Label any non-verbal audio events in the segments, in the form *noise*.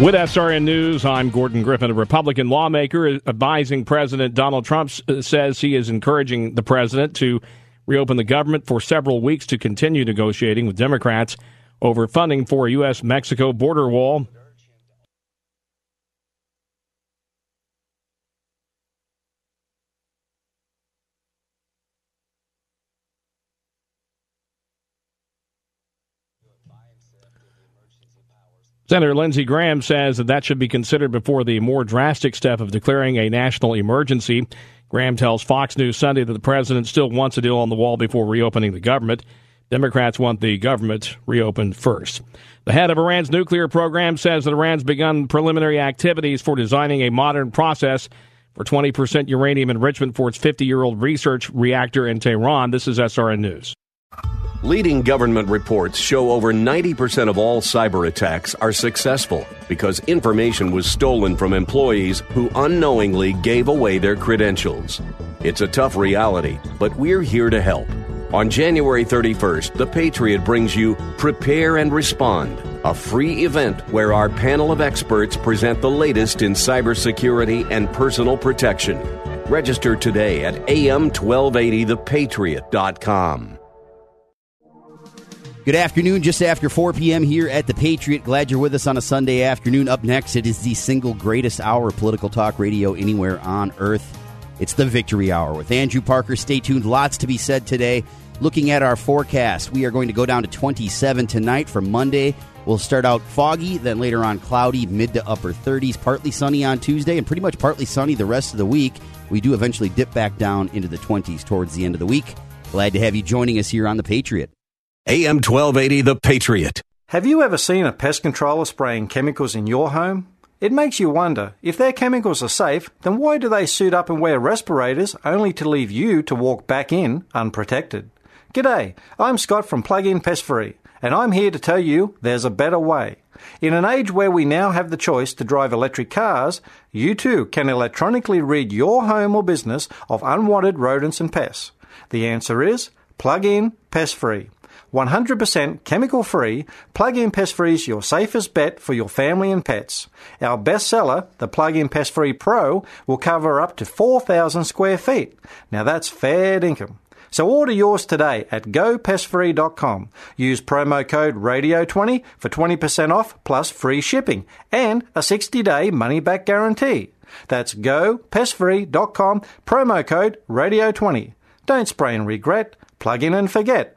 With SRN News, I'm Gordon Griffin. A Republican lawmaker advising President Donald Trump uh, says he is encouraging the president to reopen the government for several weeks to continue negotiating with Democrats over funding for a U.S. Mexico border wall. Senator Lindsey Graham says that that should be considered before the more drastic step of declaring a national emergency. Graham tells Fox News Sunday that the president still wants a deal on the wall before reopening the government. Democrats want the government reopened first. The head of Iran's nuclear program says that Iran's begun preliminary activities for designing a modern process for 20% uranium enrichment for its 50 year old research reactor in Tehran. This is SRN News. Leading government reports show over 90% of all cyber attacks are successful because information was stolen from employees who unknowingly gave away their credentials. It's a tough reality, but we're here to help. On January 31st, The Patriot brings you Prepare and Respond, a free event where our panel of experts present the latest in cybersecurity and personal protection. Register today at am1280thepatriot.com. Good afternoon, just after 4 p.m. here at The Patriot. Glad you're with us on a Sunday afternoon. Up next, it is the single greatest hour of political talk radio anywhere on earth. It's the Victory Hour with Andrew Parker. Stay tuned. Lots to be said today. Looking at our forecast, we are going to go down to 27 tonight for Monday. We'll start out foggy, then later on cloudy, mid to upper 30s, partly sunny on Tuesday, and pretty much partly sunny the rest of the week. We do eventually dip back down into the 20s towards the end of the week. Glad to have you joining us here on The Patriot. AM 1280, The Patriot. Have you ever seen a pest controller spraying chemicals in your home? It makes you wonder if their chemicals are safe, then why do they suit up and wear respirators only to leave you to walk back in unprotected? G'day, I'm Scott from Plug In Pest Free, and I'm here to tell you there's a better way. In an age where we now have the choice to drive electric cars, you too can electronically rid your home or business of unwanted rodents and pests. The answer is Plug In Pest Free. 100% chemical free, Plug In Pest Free is your safest bet for your family and pets. Our bestseller, the Plug In Pest Free Pro, will cover up to 4,000 square feet. Now that's fair income. So order yours today at gopestfree.com. Use promo code RADIO20 for 20% off plus free shipping and a 60 day money back guarantee. That's gopestfree.com, promo code RADIO20. Don't spray and regret, plug in and forget.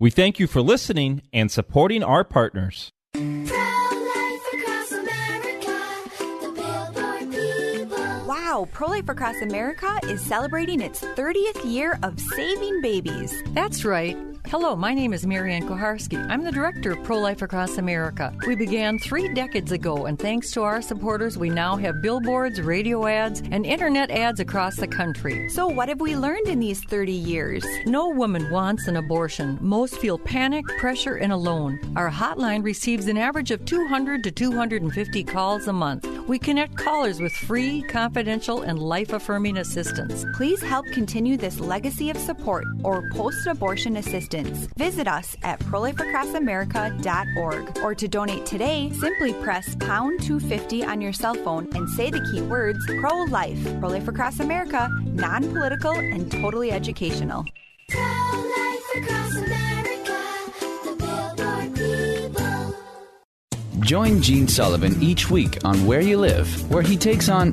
We thank you for listening and supporting our partners. Wow, Pro Life Across America is celebrating its 30th year of saving babies. That's right. Hello, my name is Marianne Kuharski. I'm the director of Pro Life Across America. We began three decades ago, and thanks to our supporters, we now have billboards, radio ads, and internet ads across the country. So, what have we learned in these 30 years? No woman wants an abortion. Most feel panic, pressure, and alone. Our hotline receives an average of 200 to 250 calls a month. We connect callers with free, confidential, and life affirming assistance. Please help continue this legacy of support or post abortion assistance Visit us at prolifeacrossamerica.org or to donate today, simply press pound 250 on your cell phone and say the key words pro life. Pro Life Across America, non political and totally educational. Join Gene Sullivan each week on Where You Live, where he takes on.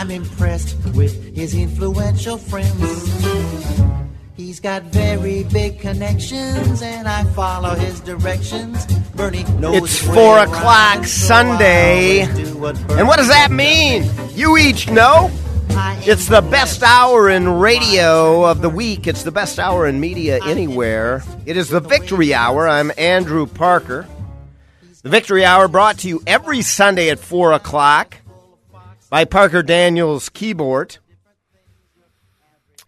I'm impressed with his influential friends. He's got very big connections, and I follow his directions. Bernie knows It's four o'clock Sunday. And what does that mean? You each know? It's the best hour in radio of the week. It's the best hour in media anywhere. It is the Victory Hour. I'm Andrew Parker. The Victory Hour brought to you every Sunday at 4 o'clock by Parker Daniels Kibort.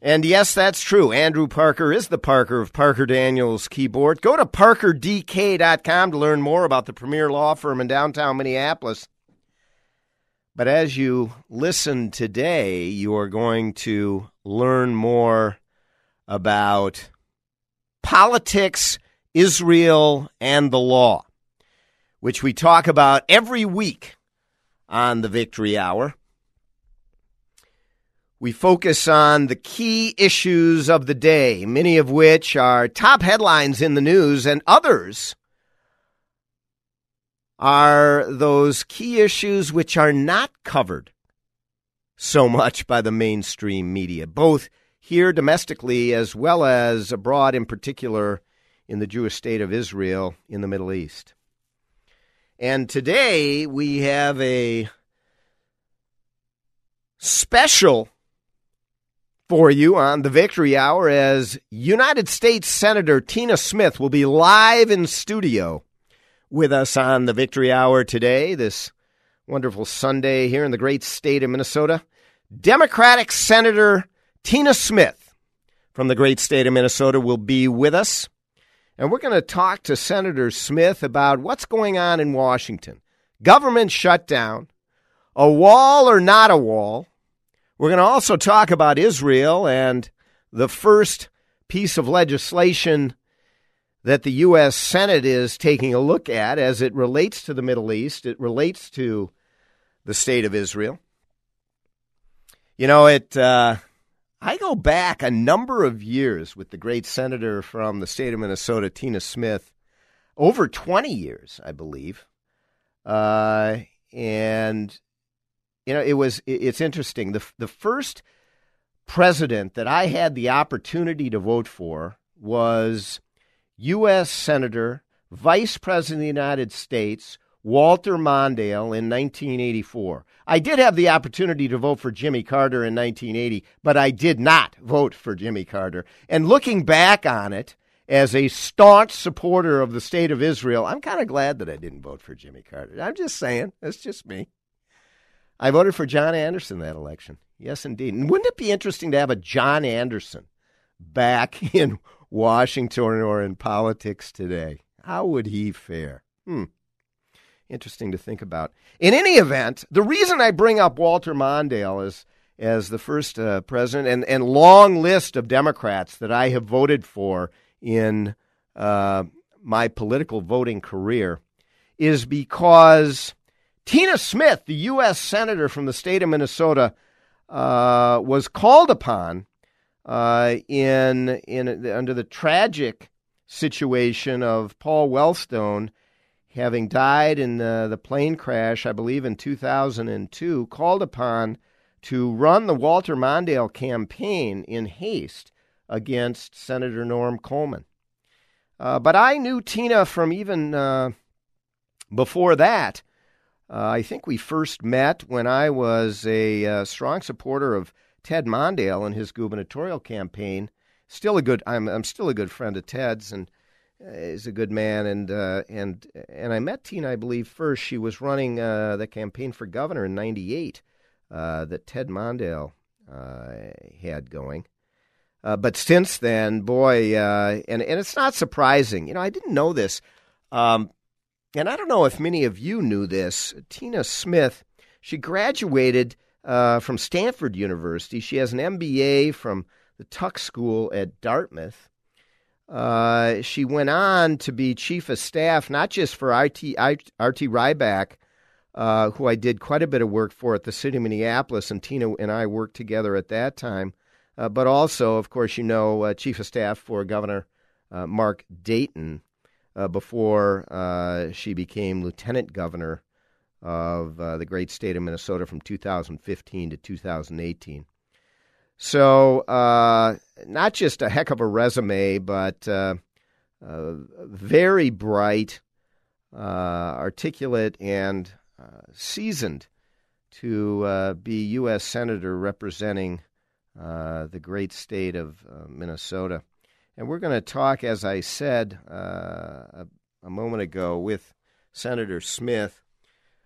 And yes, that's true. Andrew Parker is the Parker of Parker Daniels Kibort. Go to parkerdk.com to learn more about the premier law firm in downtown Minneapolis. But as you listen today, you are going to learn more about politics, Israel, and the law, which we talk about every week on the Victory Hour. We focus on the key issues of the day, many of which are top headlines in the news, and others are those key issues which are not covered so much by the mainstream media, both here domestically as well as abroad, in particular in the Jewish state of Israel in the Middle East. And today we have a special for you on the Victory Hour as United States Senator Tina Smith will be live in studio with us on the Victory Hour today, this wonderful Sunday here in the great state of Minnesota. Democratic Senator Tina Smith from the great state of Minnesota will be with us. And we're going to talk to Senator Smith about what's going on in Washington. Government shutdown, a wall or not a wall. We're going to also talk about Israel and the first piece of legislation that the U.S. Senate is taking a look at as it relates to the Middle East. It relates to the state of Israel. You know, it. Uh, I go back a number of years with the great senator from the state of Minnesota, Tina Smith, over 20 years, I believe. Uh, and you know, it was it's interesting. The the first president that I had the opportunity to vote for was U.S. Senator, Vice President of the United States, Walter Mondale in 1984. I did have the opportunity to vote for Jimmy Carter in 1980, but I did not vote for Jimmy Carter. And looking back on it, as a staunch supporter of the state of Israel, I'm kind of glad that I didn't vote for Jimmy Carter. I'm just saying, that's just me. I voted for John Anderson that election. Yes, indeed. And wouldn't it be interesting to have a John Anderson back in Washington or in politics today? How would he fare? Hmm. Interesting to think about. In any event, the reason I bring up Walter Mondale as as the first uh, president and, and long list of Democrats that I have voted for in uh, my political voting career is because Tina Smith, the U.S. Senator from the state of Minnesota, uh, was called upon uh, in, in under the tragic situation of Paul Wellstone having died in the plane crash, I believe in 2002, called upon to run the Walter Mondale campaign in haste against Senator Norm Coleman. Uh, but I knew Tina from even uh, before that Uh, I think we first met when I was a uh, strong supporter of Ted Mondale in his gubernatorial campaign. Still a good, I'm I'm still a good friend of Ted's, and is a good man. And uh, and and I met Tina, I believe, first. She was running uh, the campaign for governor in '98 uh, that Ted Mondale had going. but since then, boy, and and it's not surprising. You know, I didn't know this. Um, and I don't know if many of you knew this. Tina Smith, she graduated uh, from Stanford University. She has an MBA from the Tuck School at Dartmouth. Uh, she went on to be chief of staff, not just for RT, RT Rybak, uh, who I did quite a bit of work for at the city of Minneapolis, and Tina and I worked together at that time, uh, but also, of course, you know, uh, chief of staff for Governor uh, Mark Dayton uh, before she became lieutenant governor of the great state of Minnesota from 2015 to 2018. So, uh, not just a heck of a resume, but uh, very bright, uh, articulate, and seasoned to be U.S. Senator representing the great state of Minnesota. And we're going to talk, as I said uh, a, a, moment ago, with Senator Smith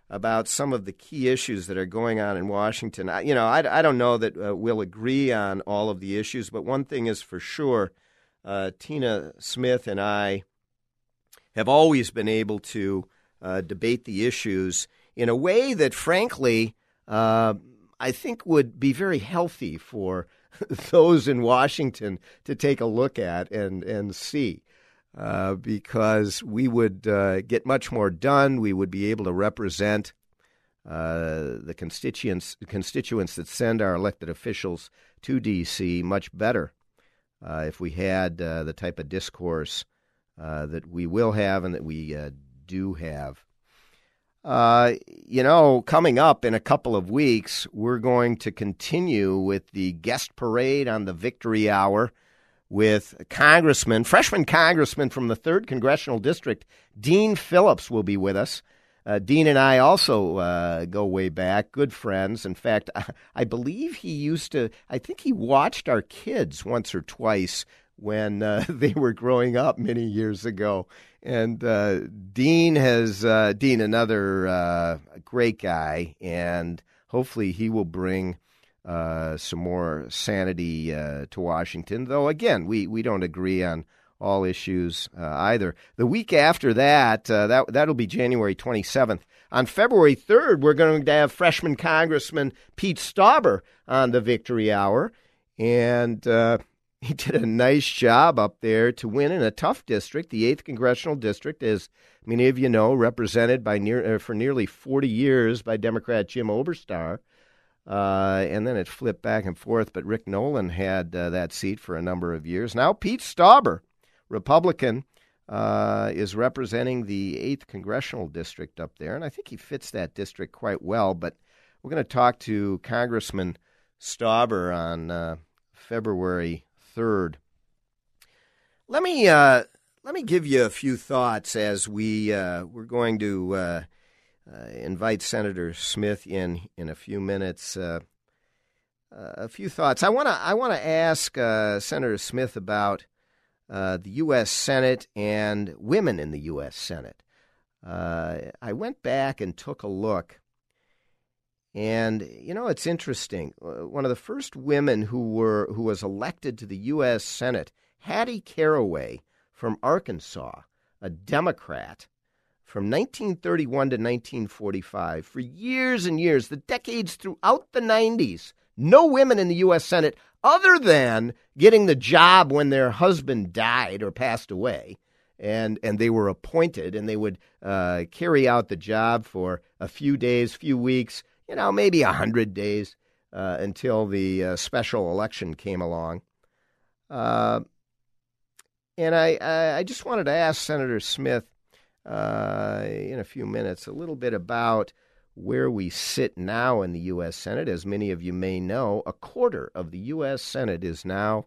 about some of the key issues that are going on in Washington. I, you know, I, I don't know that uh, we'll agree on all of the issues, but one thing is for sure uh, Tina Smith and I have always been able to uh, debate the issues in a way that, frankly, uh, I think would be very healthy for *laughs* those in Washington to take a look at and and see. Uh, because we would uh, get much more done. We would be able to represent uh, the constituents constituents that send our elected officials to D.C. much better uh, if we had uh, the type of discourse that we will have and that we do have. You know, coming up in a couple of weeks, we're going to continue with the guest parade on the Victory Hour with Congressman, freshman Congressman from the 3rd Congressional District, Dean Phillips, will be with us. Uh, Dean and I also uh, go way back, good friends. In fact, *laughs* I believe he used to, I think he watched our kids once or twice when uh, *laughs* they were growing up many years ago. And uh, Dean has uh, Dean, another uh, great guy, and hopefully he will bring uh, some more sanity uh, to Washington. Though again, we we don't agree on all issues either. The week after that, that that'll be January twenty seventh. On February third, we're going to have freshman Congressman Pete Stauber on the Victory Hour, and *laughs* he did a nice job up there to win in a tough district, the 8th Congressional District, as many of you know, represented by near, uh, for nearly 40 years by Democrat Jim Oberstar. Uh, and then it flipped back and forth, but Rick Nolan had uh, that seat for a number of years. Now Pete Stauber, Republican, uh, is representing the 8th Congressional District up there, and I think he fits that district quite well. But we're going to talk to Congressman Stauber on uh, February 3rd. Let me uh, let me give you a few thoughts as we uh, we're going to uh, uh invite Senator Smith in in a few minutes. Uh, uh, a few thoughts. I want to I want to ask Senator Smith about the U.S. Senate and women in the U.S. Senate. I went back and took a look and you know, it's interesting. Uh, one of the first women who were who was elected to the U.S. Senate, Hattie Caraway from Arkansas, a Democrat, from 1931 to 1945, for years and years, the decades throughout the 90s, no women in the U.S. Senate other than getting the job when their husband died or passed away. And, and they were appointed, and they would uh, carry out the job for a few days, few weeks, you know, maybe a hundred days uh, until the uh, special election came along. Uh, and I, I, just wanted to ask Senator Smith uh, in a few minutes a little bit about where we sit now in the U.S. Senate. As many of you may know, a quarter of the U.S. Senate is now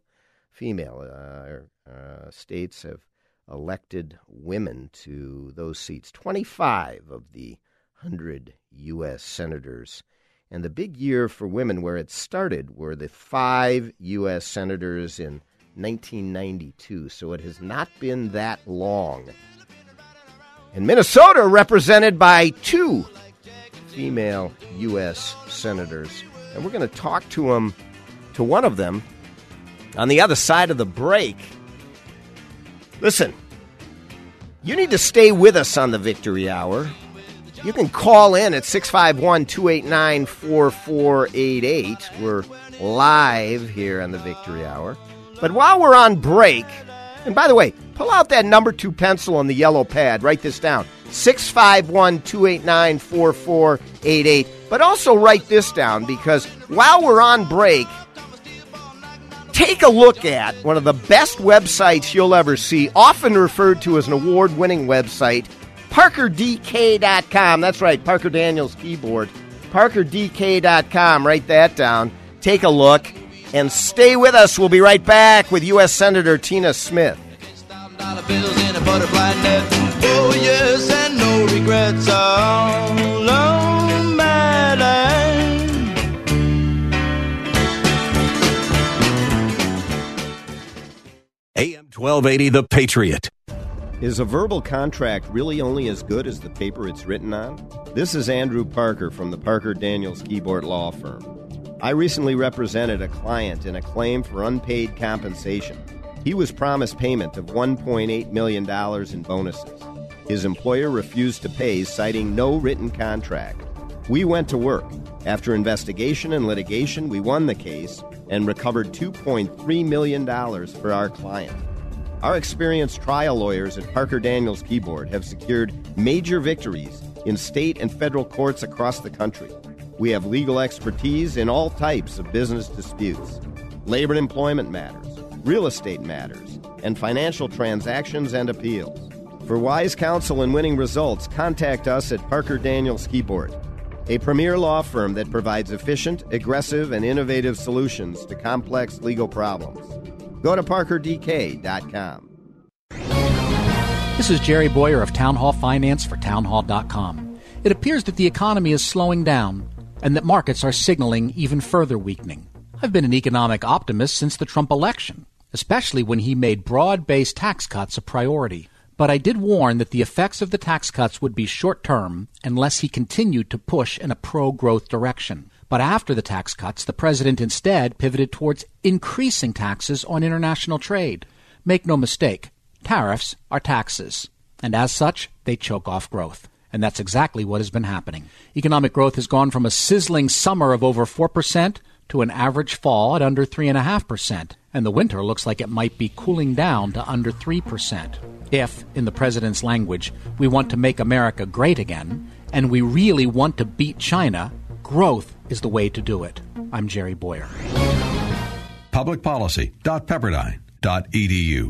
female. Uh, uh, states have elected women to those seats. 25 of the 100 U.S. senators. And the big year for women, where it started, were the five U.S. senators in 1992. So it has not been that long. And Minnesota represented by two female U.S. senators. And we're going to talk to them, to one of them, on the other side of the break. Listen, you need to stay with us on the Victory Hour. You can call in at 651 289 4488. We're live here on the Victory Hour. But while we're on break, and by the way, pull out that number two pencil on the yellow pad. Write this down 651 289 4488. But also write this down because while we're on break, take a look at one of the best websites you'll ever see, often referred to as an award winning website, ParkerDK.com. That's right, Parker Daniels Kibort. ParkerDK.com. Write that down. Take a look and stay with us. We'll be right back with U.S. Senator Tina Smith. Oh, yes, and no regrets all on my life. AM 1280, The Patriot. Is a verbal contract really only as good as the paper it's written on? This is Andrew Parker from the Parker Daniels Kibort Law Firm. I recently represented a client in a claim for unpaid compensation. He was promised payment of $1.8 million in bonuses. His employer refused to pay, citing no written contract. We went to work. After investigation and litigation, we won the case and recovered $2.3 million for our client. Our experienced trial lawyers at Parker Daniels Kibort have secured major victories in state and federal courts across the country. We have legal expertise in all types of business disputes, labor and employment matters, real estate matters, and financial transactions and appeals. For wise counsel and winning results, contact us at Parker Daniels Kibort, a premier law firm that provides efficient, aggressive, and innovative solutions to complex legal problems. Go to parkerdk.com. This is Jerry Bowyer of Town Hall Finance for townhall.com. It appears that the economy is slowing down and that markets are signaling even further weakening. I've been an economic optimist since the Trump election, especially when he made broad based tax cuts a priority. But I did warn that the effects of the tax cuts would be short term unless he continued to push in a pro growth direction. But after the tax cuts, the president instead pivoted towards increasing taxes on international trade. Make no mistake, tariffs are taxes, and as such, they choke off growth. And that's exactly what has been happening. Economic growth has gone from a sizzling summer of over 4% to an average fall at under 3.5%, and the winter looks like it might be cooling down to under 3%. If, in the president's language, we want to make America great again, and we really want to beat China, growth is the way to do it. I'm Jerry Bowyer. Publicpolicy.pepperdine.edu.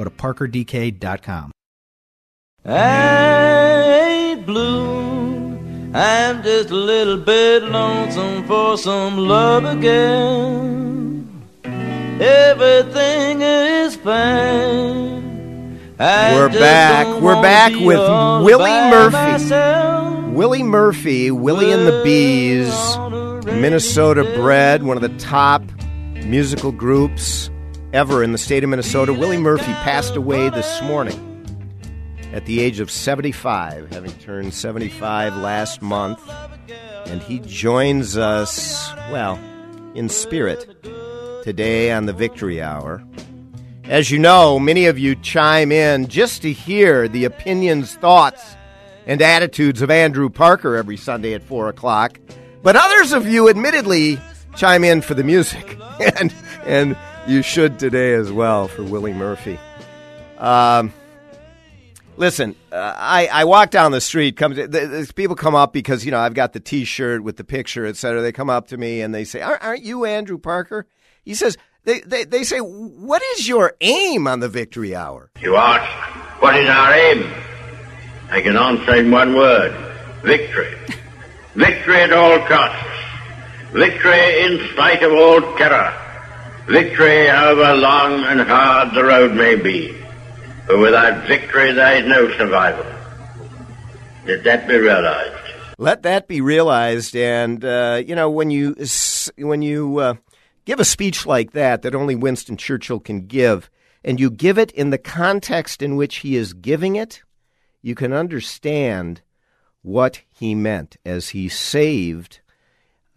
to parkerdk.com. Ain't blue. I'm just a little bit lonesome for some love again. Everything is fine. I We're back. We're back with Willie Murphy. myself. Willie Murphy, Willie and the Bees, Minnesota bred, one of the top musical groups ever in the state of Minnesota. Willie Murphy passed away this morning at the age of 75, having turned 75 last month. And he joins us, well, in spirit today on the Victory Hour. As you know, many of you chime in just to hear the opinions, thoughts, and attitudes of Andrew Parker every Sunday at 4 o'clock. But others of you, admittedly, chime in for the music. *laughs* and, and you should today as well for Willie Murphy. Um, listen, uh, I, I walk down the street. Come, the, the, people come up because you know I've got the T-shirt with the picture, etc. They come up to me and they say, "Aren't, aren't you Andrew Parker?" He says, "They, they they say, what is your aim on the Victory Hour?" You ask, what is our aim? I can answer in one word: victory. *laughs* victory at all costs. Victory in spite of all terror. Victory, however long and hard the road may be. For without victory, there is no survival. Let that be realized. Let that be realized. And uh, you know, when you when you uh, give a speech like that, that only Winston Churchill can give, and you give it in the context in which he is giving it, you can understand what he meant as he saved,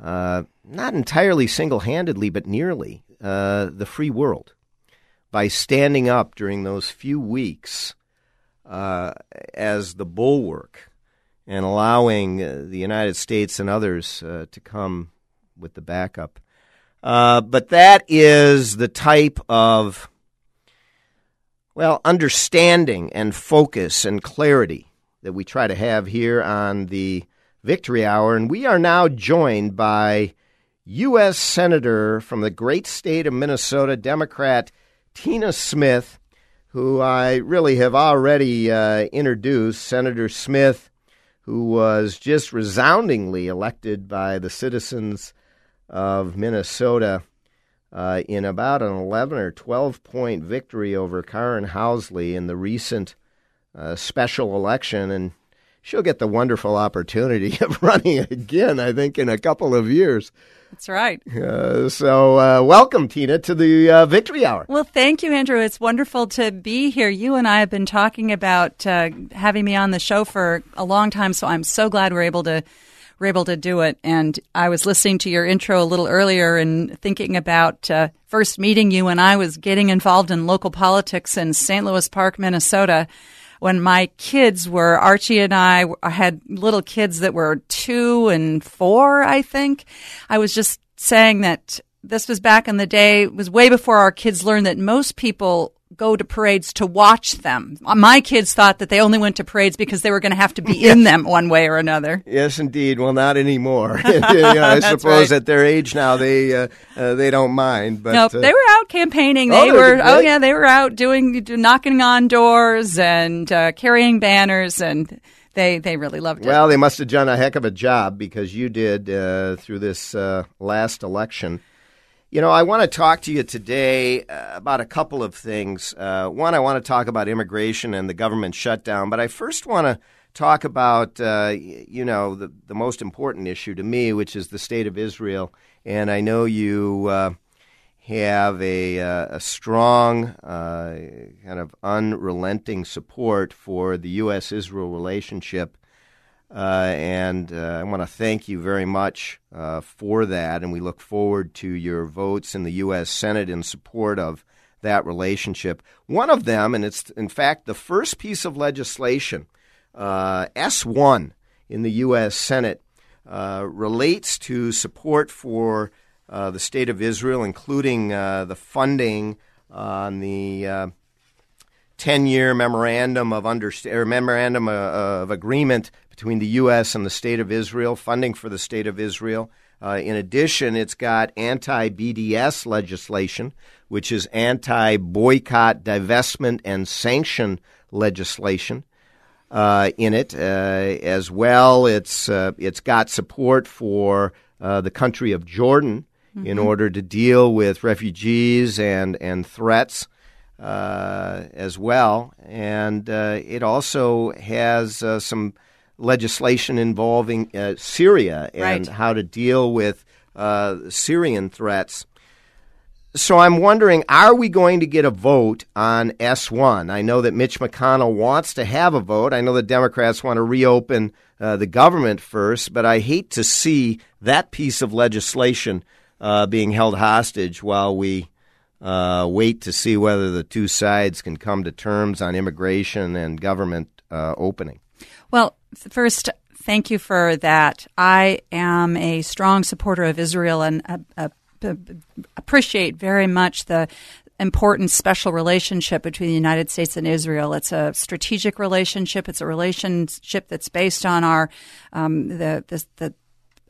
uh, not entirely single handedly, but nearly, uh, the free world by standing up during those few weeks uh, as the bulwark and allowing uh, the United States and others uh, to come with the backup. But that is the type of, well, understanding and focus and clarity that we try to have here on the Victory Hour. And we are now joined by U.S. Senator from the great state of Minnesota, Democrat Tina Smith, who I really have already uh, introduced. Senator Smith, who was just resoundingly elected by the citizens of Minnesota uh, in about an 11 or 12 point victory over Karin Housley in the recent uh, special election. And she'll get the wonderful opportunity *laughs* of running again, I think, in a couple of years. That's right. Uh, so, uh, welcome, Tina, to the uh, Victory Hour. Well, thank you, Andrew. It's wonderful to be here. You and I have been talking about uh, having me on the show for a long time, so I'm so glad we're able to we're able to do it. And I was listening to your intro a little earlier and thinking about uh, first meeting you, when I was getting involved in local politics in St. Louis Park, Minnesota when my kids were Archie and I, had little kids that were two and four, I think. I was just saying that this was back in the day, it was way before our kids learned that most people go to parades to watch them. My kids thought that they only went to parades because they were going to have to be in *laughs* them one way or another. Yes, indeed. Well, not anymore. *laughs* *laughs* you know, I suppose right. at their age now they uh, uh, they don't mind. But nope, uh, they were out campaigning. They oh, were oh yeah, they were out doing knocking on doors and uh, carrying banners and. They, they really loved it. Well, they must have done a heck of a job because you did uh, through this uh, last election. You know, I want to talk to you today uh, about a couple of things. Uh, one, I want to talk about immigration and the government shutdown, but I first want to talk about, uh, you know, the, the most important issue to me, which is the state of Israel. And I know you uh, have a, uh, a strong, uh, kind of unrelenting support for the U.S. Israel relationship. Uh, and uh, I want to thank you very much uh, for that. And we look forward to your votes in the U.S. Senate in support of that relationship. One of them, and it's in fact the first piece of legislation, uh, S1 in the U.S. Senate, uh, relates to support for the state of Israel, including the funding on the 10 year memorandum of understand memorandum of agreement between the U.S. and the State of Israel, funding for the State of Israel. Uh, in addition, it's got anti BDS legislation, which is anti boycott, divestment, and sanction legislation. Uh, in it uh, as well. It's uh, it's got support for uh, the country of Jordan mm-hmm. in order to deal with refugees and and threats uh, as well, and it also has some legislation involving uh, Syria and right. how to deal with uh, Syrian threats. so I'm wondering, are we going to get a vote on S1? I know that Mitch McConnell wants to have a vote. I know the Democrats want to reopen uh, the government first, but I hate to see that piece of legislation uh, being held hostage while we uh, wait to see whether the two sides can come to terms on immigration and government uh, opening. Well, first, thank you for that. I am a strong supporter of Israel and appreciate very much the important special relationship between the United States and Israel. It's a strategic relationship. It's a relationship that's based on our um, the, the, the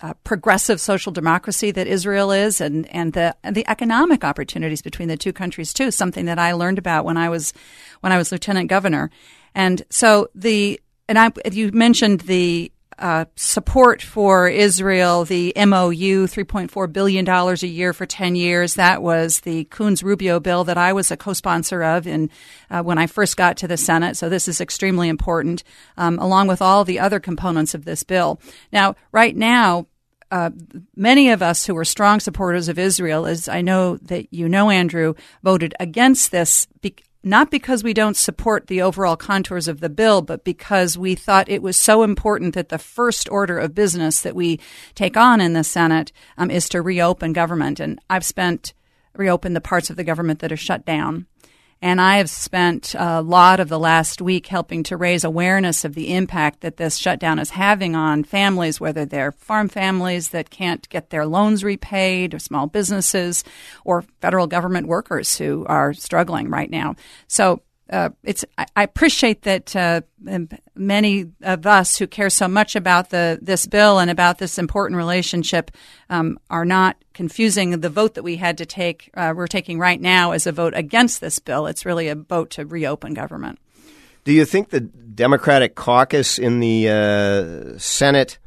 uh, progressive social democracy that Israel is, and and the and the economic opportunities between the two countries too. Something that I learned about when I was when I was lieutenant governor, and so the and I you mentioned the uh, support for Israel, the MOU, $3.4 billion a year for 10 years. That was the Coons Rubio bill that I was a co sponsor of in, uh, when I first got to the Senate. So this is extremely important, um, along with all the other components of this bill. Now, right now, uh, many of us who are strong supporters of Israel, as I know that you know, Andrew, voted against this be- not because we don't support the overall contours of the bill, but because we thought it was so important that the first order of business that we take on in the Senate um, is to reopen government. And I've spent reopened the parts of the government that are shut down. And I have spent a lot of the last week helping to raise awareness of the impact that this shutdown is having on families, whether they're farm families that can't get their loans repaid, or small businesses, or federal government workers who are struggling right now. So uh, it's I, I appreciate that uh, many of us who care so much about the this bill and about this important relationship um, are not confusing the vote that we had to take. Uh, we're taking right now as a vote against this bill. It's really a vote to reopen government. Do you think the Democratic caucus in the uh, Senate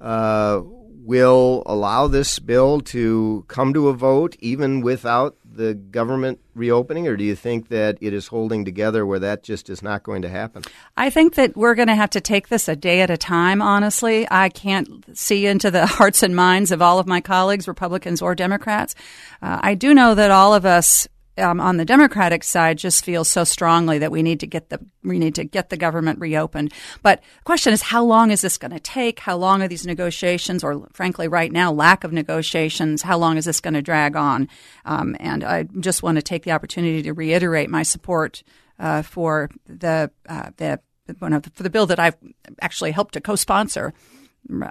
uh, will allow this bill to come to a vote even without the government reopening, or do you think that it is holding together where that just is not going to happen? I think that we're going to have to take this a day at a time, honestly. I can't see into the *laughs* hearts and minds of all of my colleagues, Republicans or Democrats. Uh, I do know that all of us um, on the Democratic side just feels so strongly that we need to get the we need to get the government reopened. But the question is, how long is this going to take? How long are these negotiations, or frankly, right now, lack of negotiations? How long is this going to drag on? Um, and I just want to take the opportunity to reiterate my support uh, for the uh, the one of for the bill that I've actually helped to co-sponsor.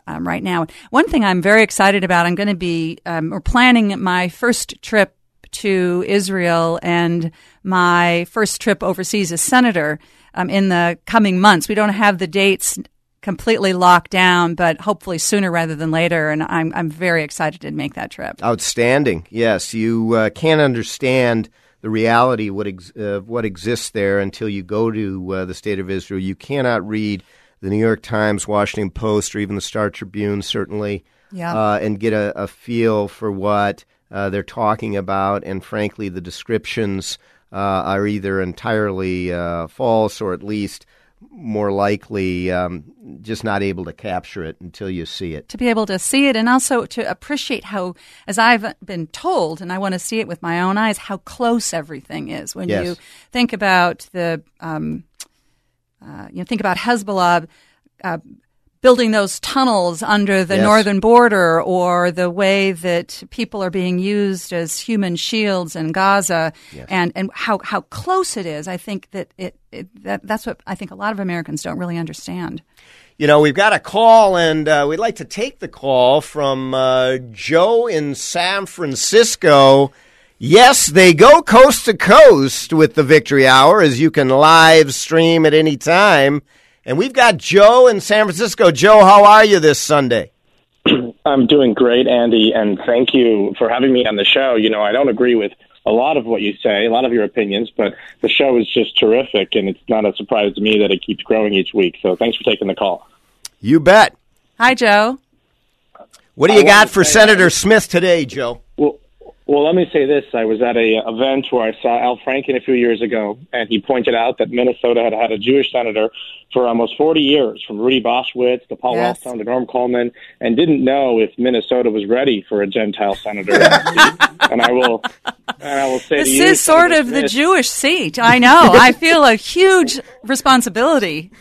Um, right now, one thing I'm very excited about. I'm going to be um, we're planning my first trip to Israel and my first trip overseas as senator um, in the coming months. We don't have the dates completely locked down, but hopefully sooner rather than later. And I'm, I'm very excited to make that trip. Outstanding. Yes, you uh, can't understand the reality what ex- uh, what exists there until you go to uh, the state of Israel. You cannot read the New York Times, Washington Post, or even the Star Tribune, certainly, yeah. Uh, and get a, a, feel for what uh, they're talking about, and frankly, the descriptions uh, are either entirely uh, false or at least more likely um, just not able to capture it until you see it. To be able to see it and also to appreciate how, as I've been told, and I want to see it with my own eyes, how close everything is. When yes. you think about the, um, uh, you know, think about Hezbollah. Uh, building those tunnels under the yes. northern border or the way that people are being used as human shields in Gaza yes. and, and how, how close it is. I think that it, it that, that's what I think a lot of Americans don't really understand. You know, we've got a call, and uh, we'd like to take the call from uh, Joe in San Francisco. Yes, they go coast to coast with the Victory Hour, as you can live stream at any time. And we've got Joe in San Francisco. Joe, how are you this Sunday? *clears throat* I'm doing great, Andy, and thank you for having me on the show. You know, I don't agree with a lot of what you say, a lot of your opinions, but the show is just terrific, and it's not a surprise to me that it keeps growing each week. So thanks for taking the call. You bet. Hi, Joe. What do you got for Senator Smith today, Joe? Well, Well, let me say this. I was at a event where I saw Al Franken a few years ago, and he pointed out that Minnesota had had a Jewish senator for almost 40 years, from Rudy Boschwitz to Paul Yes. Wellstone to Norm Coleman, and didn't know if Minnesota was ready for a Gentile senator. *laughs* and I will, and I will say This you, is sort of the Jewish seat. I know. I feel a huge responsibility.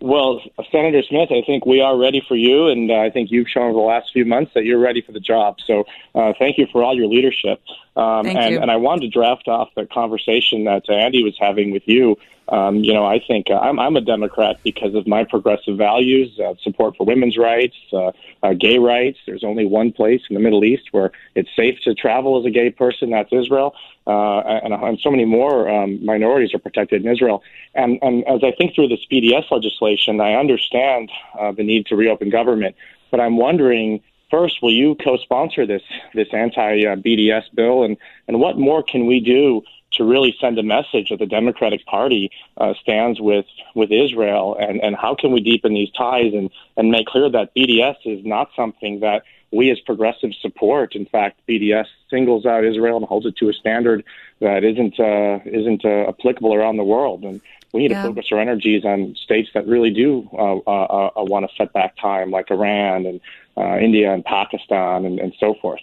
Well, Senator Smith, I think we are ready for you, and uh, I think you've shown over the last few months that you're ready for the job. So, uh, thank you for all your leadership. Um, Thank and, you. and I wanted to draft off the conversation that uh, Andy was having with you. Um, you know, I think uh, I'm, I'm a Democrat because of my progressive values, uh, support for women's rights, uh, uh, gay rights. There's only one place in the Middle East where it's safe to travel as a gay person. That's Israel. Uh, and, and so many more um, minorities are protected in Israel. And, and as I think through this BDS legislation, I understand uh, the need to reopen government. But I'm wondering, first, will you co-sponsor this this anti-BDS bill, and and what more can we do to really send a message that the Democratic Party uh, stands with with Israel, and and how can we deepen these ties and and make clear that BDS is not something that we as progressives support. In fact, BDS singles out Israel and holds it to a standard that isn't uh, isn't uh, applicable around the world, and we need Yeah. to focus our energies on states that really do uh, uh, uh, want to set back time, like Iran and uh, India and Pakistan and, and so forth.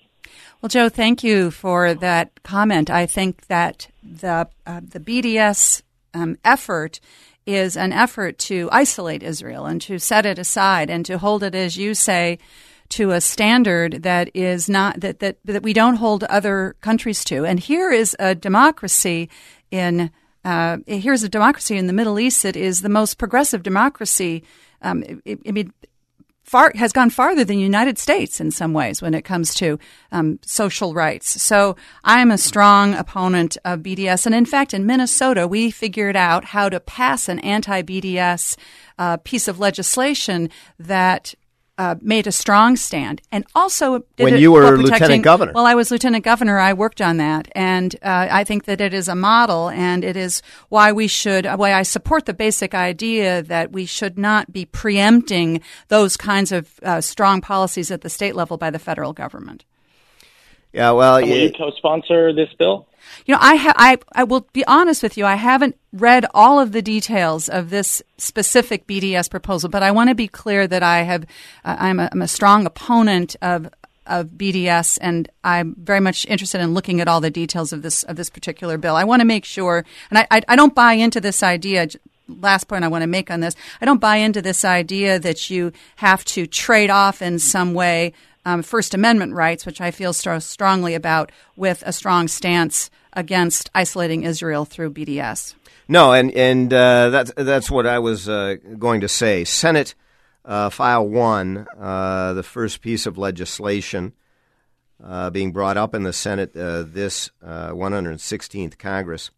Well, Joe, thank you for that comment. I think that the uh, the BDS um, effort is an effort to isolate Israel and to set it aside and to hold it, as you say, to a standard that is not that that that we don't hold other countries to. And here is a democracy in. Uh, here's a democracy in the Middle East that is the most progressive democracy. Um, I- mean, far has gone farther than the United States in some ways when it comes to um, social rights. So I am a strong opponent of BDS, and in fact, in Minnesota, we figured out how to pass an anti-BDS uh, piece of legislation that. Uh, made a strong stand, and also did When it you were while lieutenant governor. Well, I was lieutenant governor. I worked on that, and uh, I think that it is a model, and it is why we should. Why I support the basic idea that we should not be preempting those kinds of uh, strong policies at the state level by the federal government. Yeah, well, And will you co-sponsor this bill? You know, I, ha- I I will be honest with you. I haven't read all of the details of this specific BDS proposal, but I want to be clear that I have uh, I'm, a, I'm a strong opponent of of BDS, and I'm very much interested in looking at all the details of this of this particular bill. I want to make sure, and I I, I don't buy into this idea. Last point I want to make on this: I don't buy into this idea that you have to trade off in some way um, First Amendment rights, which I feel so strongly about, with a strong stance against isolating Israel through BDS. No, and and uh, that's that's what I was uh, going to say. Senate uh, File One, uh, the first piece of legislation uh, being brought up in the Senate uh, this uh, 116th Congress,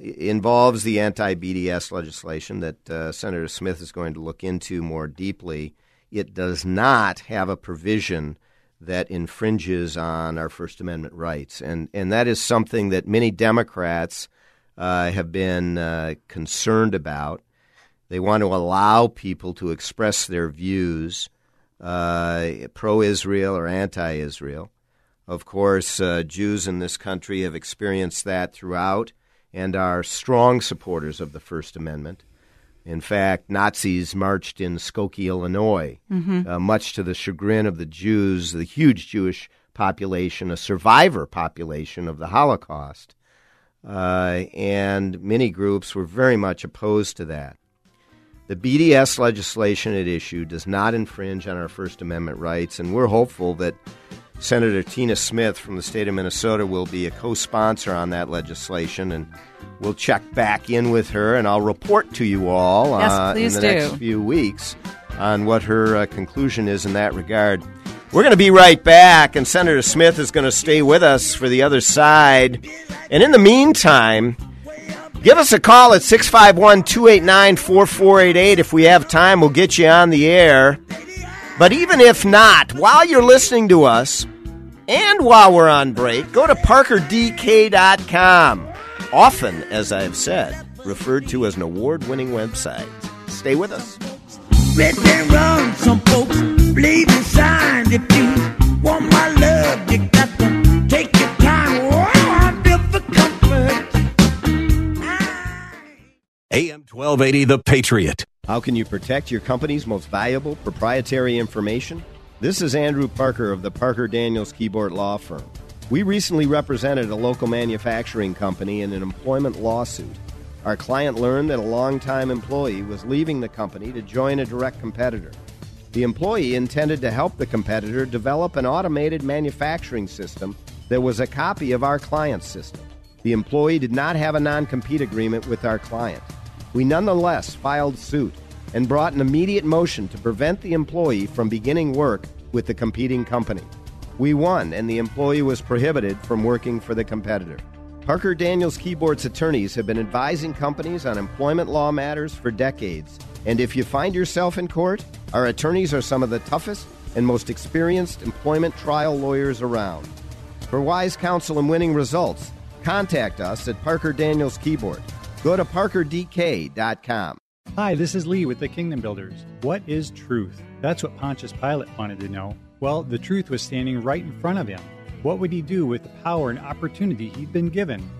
involves the anti-BDS legislation that Senator Smith is going to look into more deeply. It does not have a provision that infringes on our First Amendment rights, and and that is something that many Democrats uh, have been uh, concerned about. They want to allow people to express their views, uh, pro-Israel or anti-Israel. Of course, uh, Jews in this country have experienced that throughout and are strong supporters of the First Amendment. In fact, Nazis marched in Skokie, Illinois, Mhm. uh, much to the chagrin of the Jews, the huge Jewish population, a survivor population of the Holocaust. Uh, and many groups were very much opposed to that. The BDS legislation at issue does not infringe on our First Amendment rights, and we're hopeful that Senator Tina Smith from the state of Minnesota will be a co sponsor on that legislation, and we'll check back in with her, and I'll report to you all Yes, uh, in the do. next few weeks on what her uh, conclusion is in that regard. We're going to be right back, and Senator Smith is going to stay with us for the other side. And in the meantime, give us a call at 651 289 4488. If we have time, we'll get you on the air. But even if not, while you're listening to us and while we're on break, go to parkerdk.com, often, as I've said, referred to as an award winning website. Stay with us. Right and run, some folks believe in signs. If you want my love, you got to take your time. Oh, I feel for comfort. AM 1280, The Patriot. How can you protect your company's most valuable proprietary information? This is Andrew Parker of the Parker Daniels Kibort Law Firm. We recently represented a local manufacturing company in an employment lawsuit. Our client learned that a longtime employee was leaving the company to join a direct competitor. The employee intended to help the competitor develop an automated manufacturing system that was a copy of our client's system. The employee did not have a non compete agreement with our client. We nonetheless filed suit and brought an immediate motion to prevent the employee from beginning work with the competing company. We won, and the employee was prohibited from working for the competitor. Parker Daniels Kibort's attorneys have been advising companies on employment law matters for decades. And if you find yourself in court, our attorneys are some of the toughest and most experienced employment trial lawyers around. For wise counsel and winning results, contact us at Parker Daniels Kibort. Go to parkerdk.com. Hi, this is Lee with the Kingdom Builders. What is truth? That's what Pontius Pilate wanted to know. Well, the truth was standing right in front of him. What would he do with the power and opportunity he'd been given?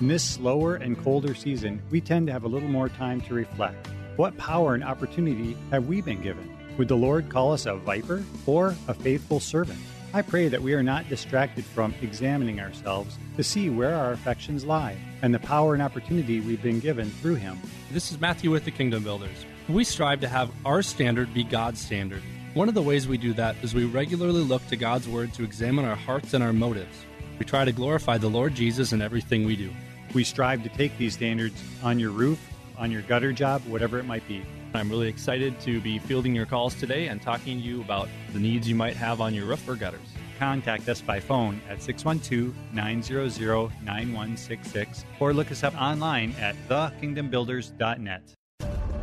In this slower and colder season, we tend to have a little more time to reflect. What power and opportunity have we been given? Would the Lord call us a viper or a faithful servant? I pray that we are not distracted from examining ourselves to see where our affections lie and the power and opportunity we've been given through Him. This is Matthew with the Kingdom Builders. We strive to have our standard be God's standard. One of the ways we do that is we regularly look to God's Word to examine our hearts and our motives. We try to glorify the Lord Jesus in everything we do. We strive to take these standards on your roof, on your gutter job, whatever it might be. I'm really excited to be fielding your calls today and talking to you about the needs you might have on your roof or gutters. Contact us by phone at 612 900 9166 or look us up online at thekingdombuilders.net.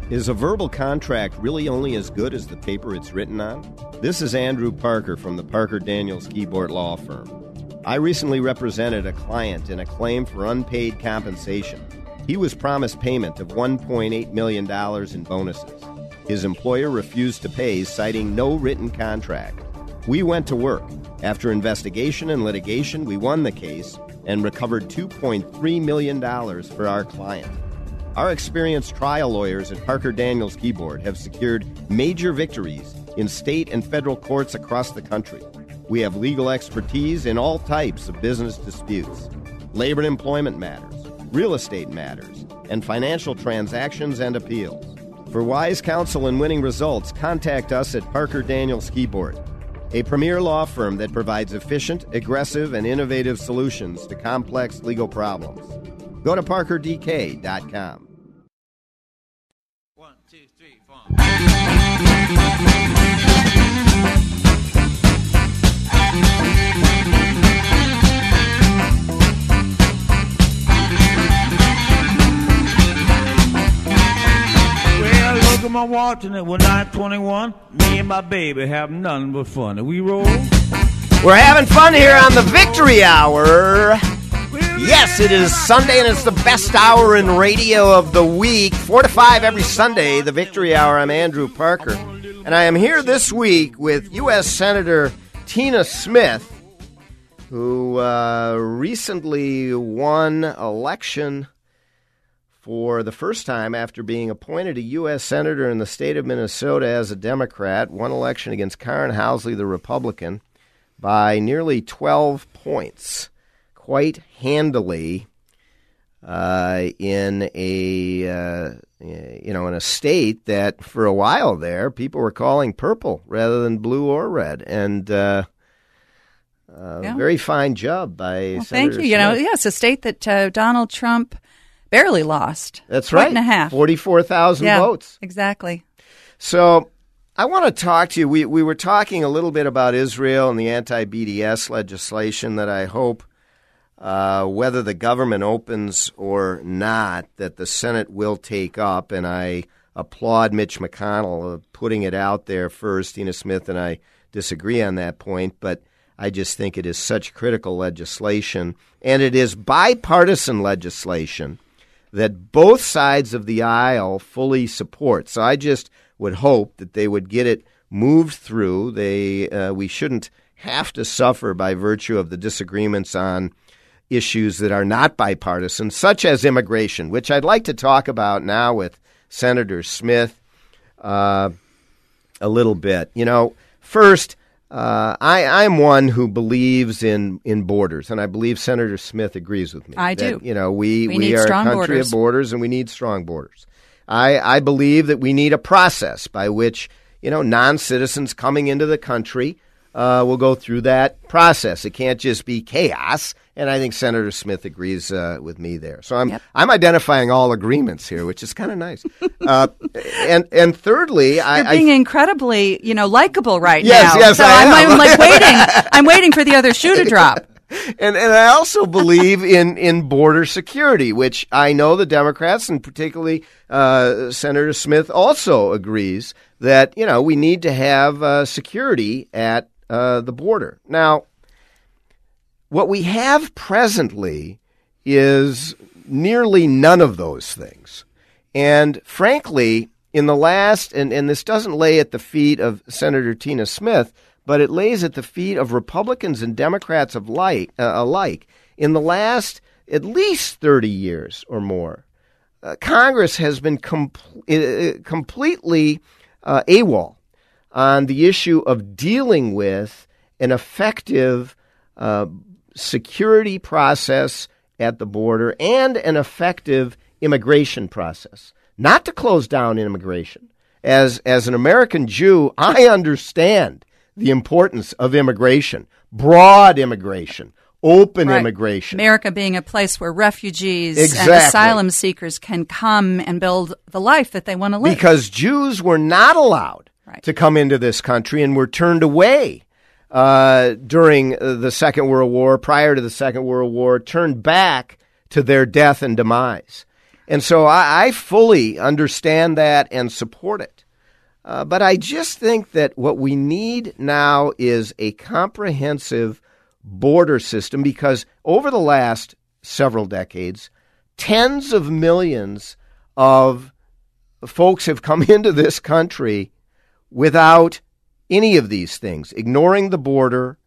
Is a verbal contract really only as good as the paper it's written on? This is Andrew Parker from the Parker Daniels Kibort Law Firm. I recently represented a client in a claim for unpaid compensation. He was promised payment of $1.8 million in bonuses. His employer refused to pay, citing no written contract. We went to work. After investigation and litigation, we won the case and recovered $2.3 million for our client. Our experienced trial lawyers at Parker Daniels Kibort have secured major victories in state and federal courts across the country. We have legal expertise in all types of business disputes, labor and employment matters, real estate matters, and financial transactions and appeals. For wise counsel and winning results, contact us at Parker Daniels Kibort, a premier law firm that provides efficient, aggressive, and innovative solutions to complex legal problems. Go to parkerdk.com. One, two, three, four. Look at my watch and it was 921. Me and my baby have nothing but fun. And we roll. We're having fun here on the Victory Hour. Yes, it is Sunday and it's the best hour in radio of the week. 4 to 5 every Sunday, the Victory Hour. I'm Andrew Parker. And I am here this week with U.S. Senator Tina Smith, who uh, recently won election for the first time after being appointed a U.S. Senator in the state of Minnesota as a Democrat, won election against Karen Housley, the Republican, by nearly 12 points, quite handily, uh, in a uh, you know in a state that for a while there people were calling purple rather than blue or red, and. Uh, uh, Yeah. Very fine job by Well, thank you. You know, Smith. yeah, it's a state that uh, Donald Trump barely lost. That's right. and a half. 44,000 yeah, votes. Exactly. So I want to talk to you. We, we were talking a little bit about Israel and the anti BDS legislation that I hope, uh, whether the government opens or not, that the Senate will take up. And I applaud Mitch McConnell of putting it out there first. Tina Smith and I disagree on that point, but I just think it is such critical legislation. And it is bipartisan legislation that both sides of the aisle fully support. So I just would hope that they would get it moved through. They uh, we shouldn't have to suffer by virtue of the disagreements on issues that are not bipartisan, such as immigration, which I'd like to talk about now with Senator Smith uh, a little bit. You know, first, uh, I, I'm one who believes in, in borders, and I believe Senator Smith agrees with me. I that, do. You know, we, We we, are a country borders. of borders, and we need strong borders. I, I believe that we need a process by which you know non citizens coming into the country uh, will go through that process. It can't just be chaos, and I think Senator Smith agrees uh, with me there. So I'm I'm identifying all agreements here, which is kind of nice. uh, and and thirdly, I, You're I being incredibly, you know, likable right Yes, now. yes, so I am am. I'm like waiting. *laughs* I'm waiting for the other shoe to drop. *laughs* and and I also believe in in border security, which I know the Democrats and particularly uh, Senator Smith also agrees that you know we need to have uh, security at uh, the border. Now, what we have presently is nearly none of those things, and frankly, in the last and and this doesn't lay at the feet of Senator Tina Smith but it lays at the feet of Republicans and Democrats of like, uh, alike. In the last at least 30 years or more, uh, Congress has been com- uh, completely uh, AWOL on the issue of dealing with an effective uh, security process at the border and an effective immigration process. Not to close down immigration. As, as an American Jew, I understand the importance of immigration, broad immigration, open Right. immigration. America being a place where refugees and asylum seekers can come and build the life that they want to live. Because Jews were not allowed to come into this country and were turned away uh, during the Second World War, prior to the Second World War, turned back to their death and demise. And so I, I fully understand that and support it. Uh, but I just think that what we need now is a comprehensive border system because over the last several decades, tens of millions of folks have come *laughs* into this country without any of these things, ignoring the border,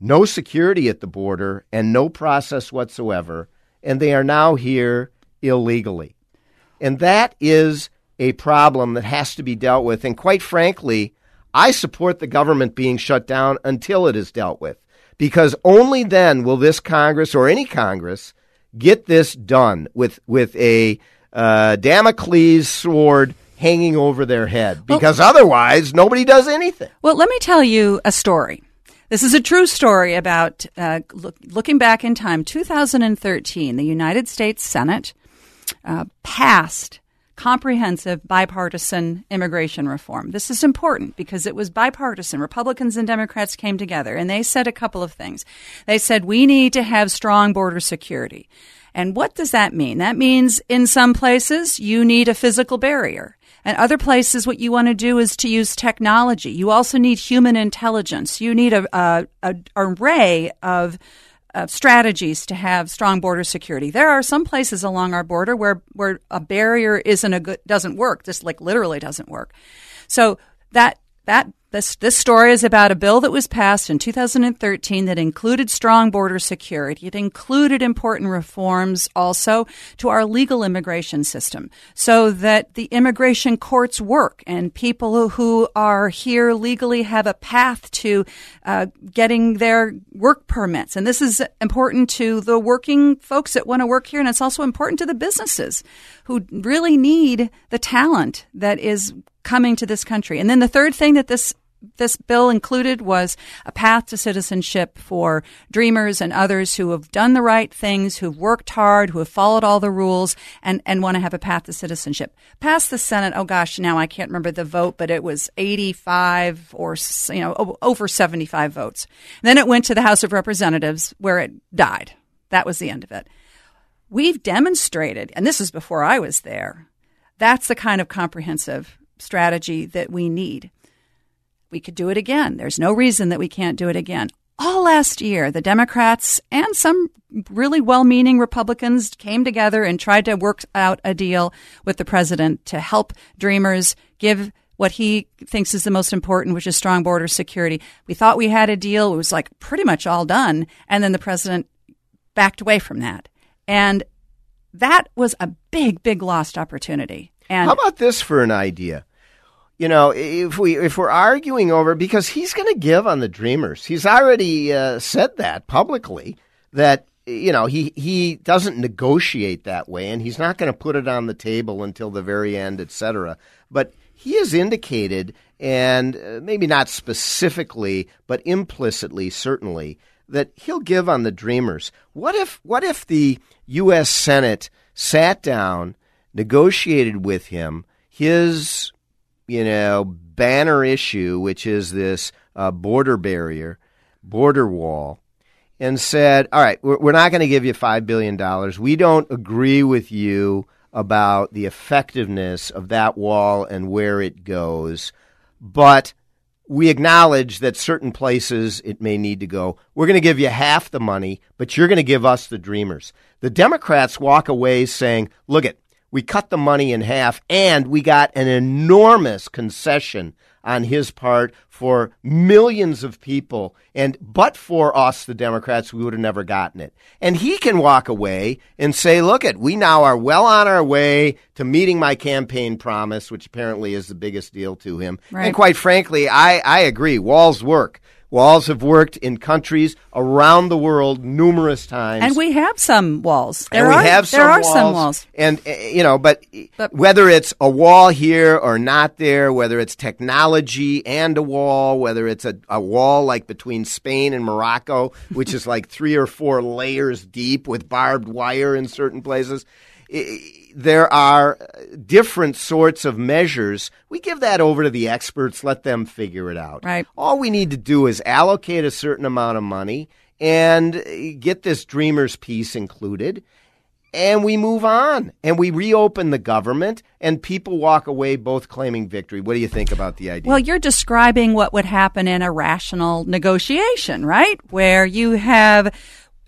no security at the border, and no process whatsoever, and they are now here illegally. And that is a problem that has to be dealt with. And quite frankly, I support the government being shut down until it is dealt with, because only then will this Congress or any Congress get this done with with a uh, Damocles sword hanging over their head. Because otherwise, nobody does anything. Well, let me tell you a story. This is a true story about uh, look, looking back in time. 2013, the United States Senate uh, passed comprehensive bipartisan immigration reform. This is important because it was bipartisan. Republicans and Democrats came together and they said a couple of things. They said we need to have strong border security. And what does that mean? That means in some places you need a physical barrier. And other places, what you want to do is to use technology. You also need human intelligence. You need a, a, a array of strategies to have strong border security. There are some places along our border where where a barrier isn't a good doesn't work. Just like literally doesn't work. So that that this this story is about a bill that was passed in 2013 that included strong border security. It included important reforms also to our legal immigration system so that the immigration courts work and people who, are here legally have a path to uh, getting their work permits. And this is important to the working folks that want to work here, and it's also important to the businesses who really need the talent that is coming to this country. And then the third thing that this this bill included was a path to citizenship for dreamers and others who have done the right things, who've worked hard, who have followed all the rules, and, and want to have a path to citizenship. Passed the Senate. Oh gosh, now I can't remember the vote, but it was 85 or you know over 75 votes. then it went to the House of Representatives where it died. That was the end of it. We've demonstrated, and this is before I was there. That's the kind of comprehensive strategy that we need we could do it again. There's no reason that we can't do it again. All last year, the Democrats and some really well meaning Republicans came together and tried to work out a deal with the president to help dreamers give what he thinks is the most important, which is strong border security. We thought we had a deal. It was like pretty much all done. And then the president backed away from that. And that was a big, big lost opportunity. And How about this for an idea? You know, if we if we're arguing over because he's going to give on the Dreamers, he's already uh, said that publicly that you know he he doesn't negotiate that way, and he's not going to put it on the table until the very end, etc. But he has indicated, and uh, maybe not specifically, but implicitly, certainly, that he'll give on the Dreamers. What if what if the U.S. Senate sat down, negotiated with him his you know, banner issue, which is this uh, border barrier, border wall, and said, all right, we're, we're not going to give you $5 billion. We don't agree with you about the effectiveness of that wall and where it goes, but we acknowledge that certain places it may need to go. We're going to give you half the money, but you're going to give us the dreamers. The Democrats walk away saying, look it, we cut the money in half and we got an enormous concession on his part for millions of people. And but for us the democrats we would have never gotten it. And he can walk away and say look at we now are well on our way to meeting my campaign promise which apparently is the biggest deal to him. Right. and quite frankly i, I agree. Walls work walls have worked in countries around the world numerous times and we have some walls. There and we are have some there are walls, some walls. and uh, you know, but, whether it's a wall here or not there, whether it's technology and a wall, whether it's a, a wall like between Spain and Morocco, which is *laughs* like three or four layers deep with barbed wire in certain places. There are different sorts of measures. We give that over to the experts, let them figure it out. Right. All we need to do is allocate a certain amount of money and uh, get this dreamers piece included and we move on and we reopen the government and people walk away both claiming victory. What do you think about the idea? Well, you're describing what would happen in a rational negotiation, right? Where you have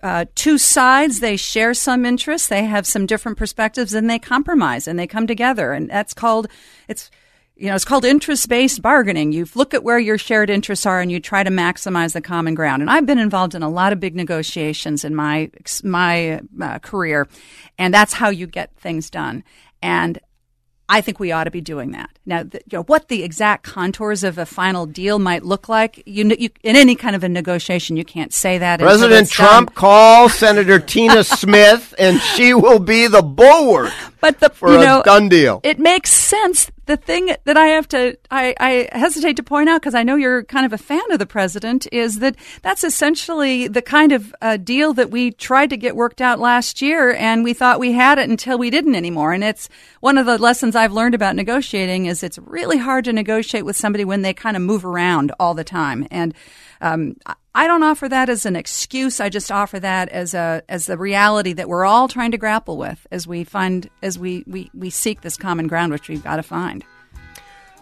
uh, two sides, they share some interests, they have some different perspectives, and they compromise and they come together. And that's called, it's, you know, it's called interest based bargaining. You look at where your shared interests are and you try to maximize the common ground. And I've been involved in a lot of big negotiations in my, my uh, career, and that's how you get things done. And I think we ought to be doing that. Now, the, you know, what the exact contours of a final deal might look like, you, you in any kind of a negotiation, you can't say that. President. Trump calls Senator Tina *laughs* Smith and she will be the bulwark but the, for you a know, done deal. It makes sense. The thing that I have to, I, I hesitate to point out because I know you're kind of a fan of the president, is that that's essentially the kind of uh, deal that we tried to get worked out last year, and we thought we had it until we didn't anymore. And it's one of the lessons I've learned about negotiating is it's really hard to negotiate with somebody when they kind of move around all the time. And um, I- don't offer that as an excuse. I just offer that as a as the reality that we're all trying to grapple with as we find as we we, we seek this common ground, which we've got to find.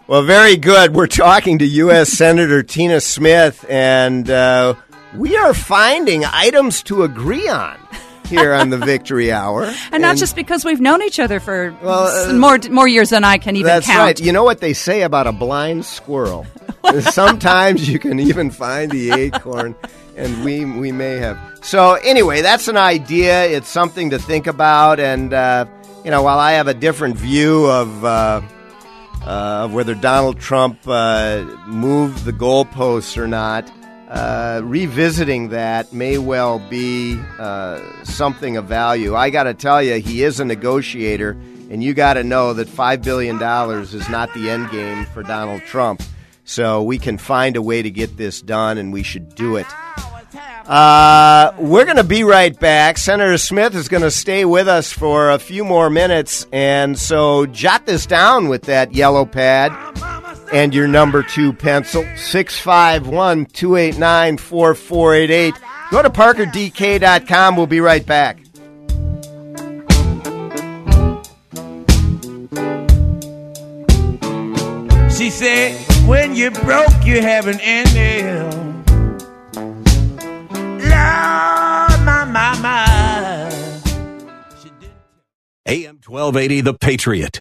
Well, very good. We're talking to U.S. *laughs* Senator Tina Smith, and uh, we are finding items to agree on here on the Victory Hour. *laughs* And not just because we've known each other for Well, uh, more more years than I can even That's count. right. You know what they say about a blind squirrel? *laughs* Sometimes you can even find the acorn, and we we may have. So anyway, that's an idea. It's something to think about, and uh, you know, while I have a different view of. Uh, uh, of whether Donald Trump uh, moved the goalposts or not, uh, revisiting that may well be uh, something of value. I got to tell you, he is a negotiator, and you got to know that $5 billion is not the end game for Donald Trump. So we can find a way to get this done, and we should do it. Uh, we're going to be right back. Senator Smith is going to stay with us for a few more minutes, and so jot this down with that yellow pad and your number two pencil 651 289 4488. Go to parkerdk.com. We'll be right back. She said, when you're broke, you have an ending. Lord, my, my, my. AM 1280, The Patriot.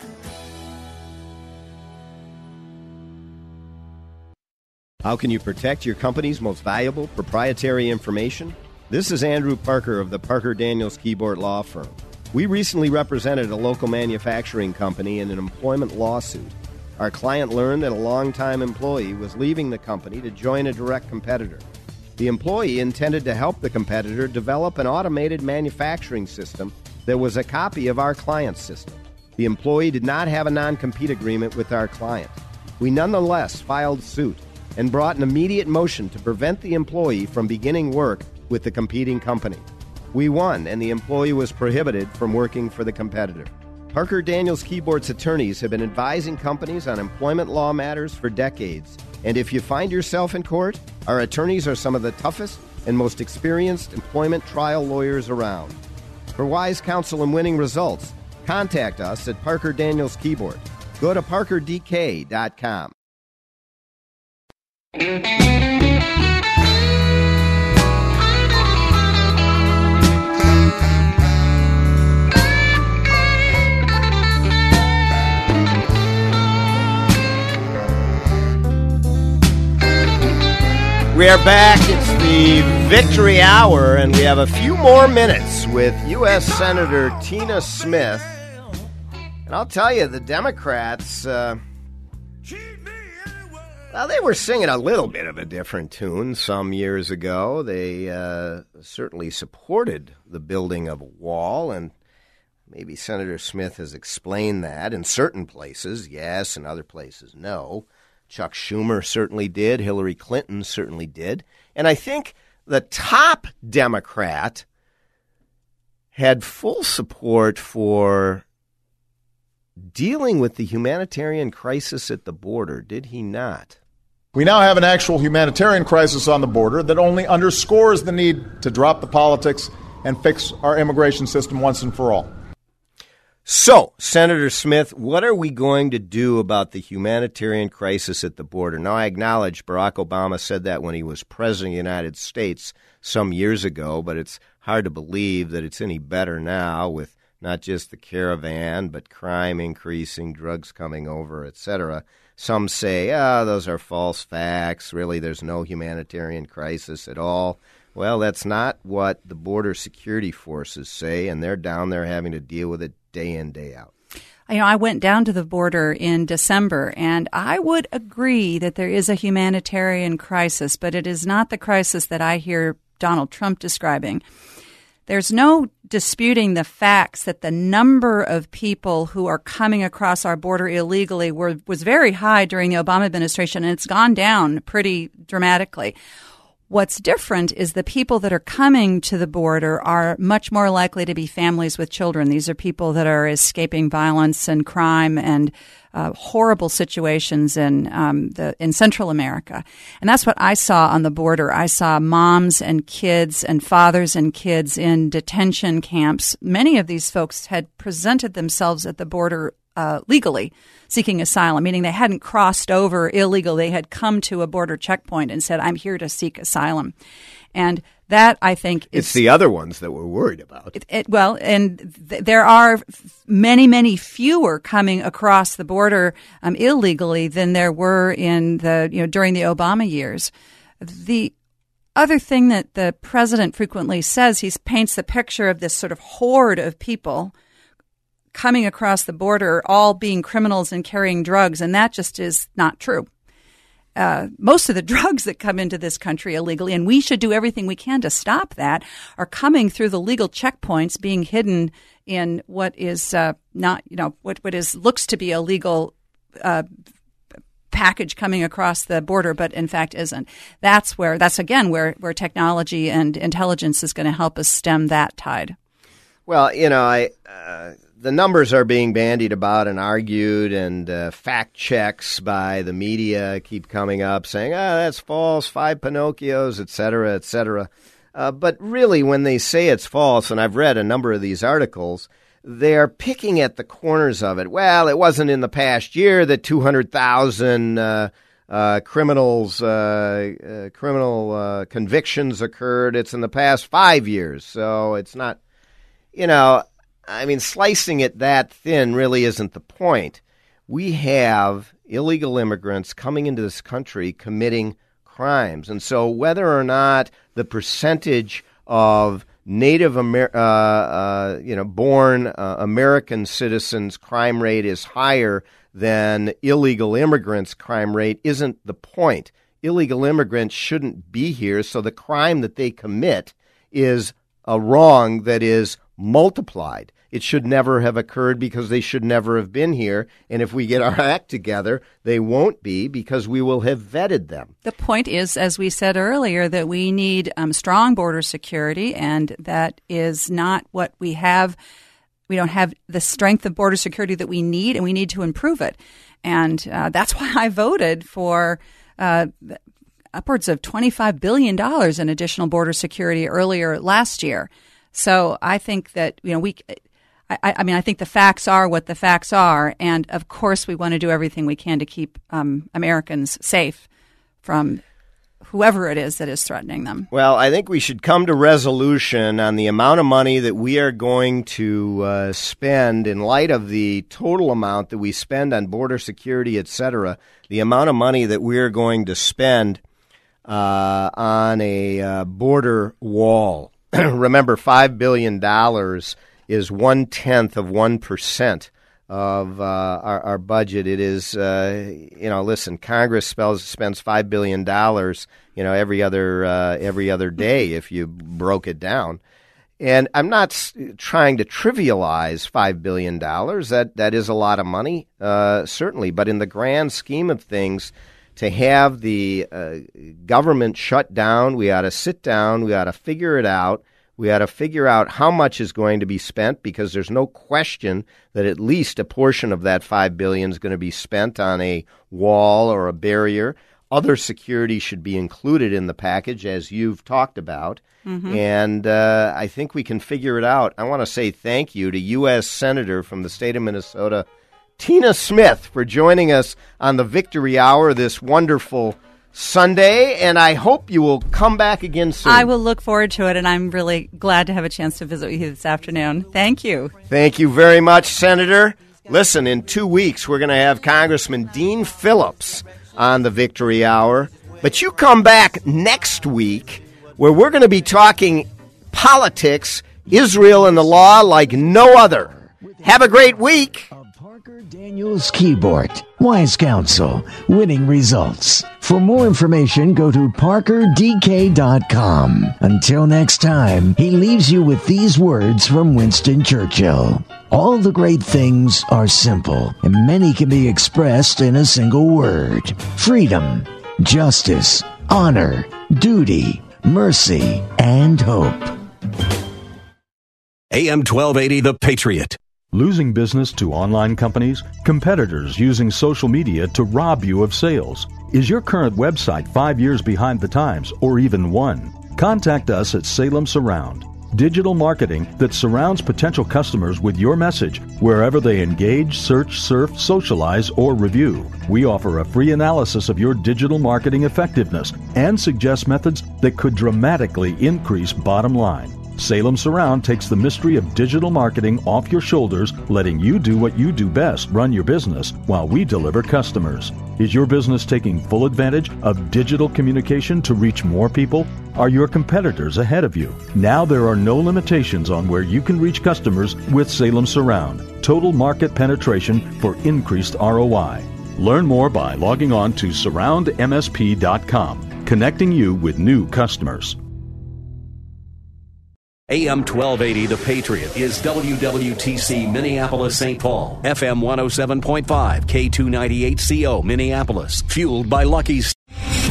How can you protect your company's most valuable proprietary information? This is Andrew Parker of the Parker Daniels Kibort Law Firm. We recently represented a local manufacturing company in an employment lawsuit. Our client learned that a longtime employee was leaving the company to join a direct competitor. The employee intended to help the competitor develop an automated manufacturing system that was a copy of our client's system. The employee did not have a non compete agreement with our client. We nonetheless filed suit and brought an immediate motion to prevent the employee from beginning work with the competing company. We won, and the employee was prohibited from working for the competitor. Parker Daniels Kibort's attorneys have been advising companies on employment law matters for decades. And if you find yourself in court, our attorneys are some of the toughest and most experienced employment trial lawyers around. For wise counsel and winning results, contact us at Parker Daniels Kibort. Go to parkerdk.com. We are back. It's the victory hour, and we have a few more minutes with U.S. Senator Tina Smith. And I'll tell you, the Democrats, uh, well, they were singing a little bit of a different tune some years ago. They uh, certainly supported the building of a wall, and maybe Senator Smith has explained that in certain places, yes, in other places, no. Chuck Schumer certainly did. Hillary Clinton certainly did. And I think the top Democrat had full support for dealing with the humanitarian crisis at the border, did he not? We now have an actual humanitarian crisis on the border that only underscores the need to drop the politics and fix our immigration system once and for all. So, Senator Smith, what are we going to do about the humanitarian crisis at the border? Now, I acknowledge Barack Obama said that when he was president of the United States some years ago, but it's hard to believe that it's any better now with not just the caravan, but crime increasing, drugs coming over, etc. Some say, ah, oh, those are false facts. Really, there's no humanitarian crisis at all. Well, that's not what the border security forces say, and they're down there having to deal with it day in, day out. You know, I went down to the border in December, and I would agree that there is a humanitarian crisis, but it is not the crisis that I hear Donald Trump describing. There's no disputing the facts that the number of people who are coming across our border illegally were, was very high during the Obama administration, and it's gone down pretty dramatically. What's different is the people that are coming to the border are much more likely to be families with children. These are people that are escaping violence and crime and uh, horrible situations in um, the in Central America, and that's what I saw on the border. I saw moms and kids and fathers and kids in detention camps. Many of these folks had presented themselves at the border uh, legally seeking asylum, meaning they hadn't crossed over illegal. They had come to a border checkpoint and said, I'm here to seek asylum. And that I think is, it's the other ones that we're worried about. It, it, well, and th- there are many, many fewer coming across the border um, illegally than there were in the you know during the Obama years. The other thing that the president frequently says, he paints the picture of this sort of horde of people coming across the border, all being criminals and carrying drugs, and that just is not true. Uh, most of the *laughs* drugs that come into this country illegally, and we should do everything we can to stop that, are coming through the legal checkpoints, being hidden in what is uh, not, you know, what what is looks to be a legal uh, package coming across the border, but in fact isn't. That's where that's again where where technology and intelligence is going to help us stem that tide. Well, you know, I uh, the numbers are being bandied about and argued, and uh, fact checks by the media keep coming up saying, ah, that's false, five Pinocchios, et cetera, et cetera. Uh, but really, when they say it's false, and I've read a number of these articles, they're picking at the corners of it. Well, it wasn't in the past year that 200,000 uh, uh, criminals, uh, uh, criminal uh, convictions occurred. It's in the past five years, so it's not. You know, I mean, slicing it that thin really isn't the point. We have illegal immigrants coming into this country committing crimes. And so, whether or not the percentage of Native Amer- uh, uh, you know, born uh, American citizens' crime rate is higher than illegal immigrants' crime rate isn't the point. Illegal immigrants shouldn't be here, so the crime that they commit is a wrong that is multiplied. It should never have occurred because they should never have been here. And if we get our act together, they won't be because we will have vetted them. The point is, as we said earlier, that we need um, strong border security, and that is not what we have. We don't have the strength of border security that we need, and we need to improve it. And uh, that's *laughs* why I voted for. Uh, upwards of $25 billion in additional border security earlier last year. So I think that you know we. I, I, mean, I think the facts are what the facts are, and of course, we want to do everything we can to keep um, Americans safe from whoever it is that is threatening them. Well, I think we should come to resolution on the amount of money that we are going to uh, spend in light of the total amount that we spend on border security, et cetera, the amount of money that we are going to spend uh, on a uh, border wall. *clears throat* remember, $5 billion is one tenth of 1% of uh, our, our, budget. It is, uh, you know, listen, Congress spells, spends $5 billion, you know, every other, uh, every other day if you broke it down. And I'm not trying to trivialize $5 billion. That, that is a lot of money, uh, certainly. But in the grand scheme of things, to have the uh, government shut down. We ought to sit down. We ought to figure it out. We ought to figure out how much is going to be spent because there's no question that at least a portion of that five billion is going to be spent on a wall or a barrier. Other security should be included in the package, as you've talked about. Mm-hmm. And uh, I think we can figure it out. I want to say thank you to U.S. Senator from the state of Minnesota, Tina Smith for joining us on the Victory Hour this wonderful Sunday, and I hope you will come back again soon. I will look forward to it, and I'm really glad to have a chance to visit with you this afternoon. Thank you. Thank you very much, Senator. Listen, in two weeks, we're going to have Congressman Dean Phillips on the Victory Hour. But you come back next week where we're going to be talking politics, Israel, and the law like no other. Have a great week. Daniels Kibort, Wise Counsel, Winning Results. For more information, go to parkerdk.com. Until next time, he leaves you with these words from Winston Churchill. All the great things are simple, and many can be expressed in a single word. Freedom, justice, honor, duty, mercy, and hope. AM 1280, The Patriot. Losing business to online companies? Competitors using social media to rob you of sales? Is your current website five years behind the times or even one? Contact us at Salem Surround. Digital marketing that surrounds potential customers with your message wherever they engage, search, surf, socialize, or review. We offer a free analysis of your digital marketing effectiveness and suggest methods that could dramatically increase bottom line. Salem Surround takes the mystery of digital marketing off your shoulders, letting you do what you do best run your business while we deliver customers. Is your business taking full advantage of digital communication to reach more people? Are your competitors ahead of you? Now there are no limitations on where you can reach customers with Salem Surround. Total market penetration for increased ROI. Learn more by logging on to surroundmsp.com, connecting you with new customers. AM 1280, The Patriot, is WWTC Minneapolis St. Paul, FM 107.5, K298CO Minneapolis, fueled by Lucky's.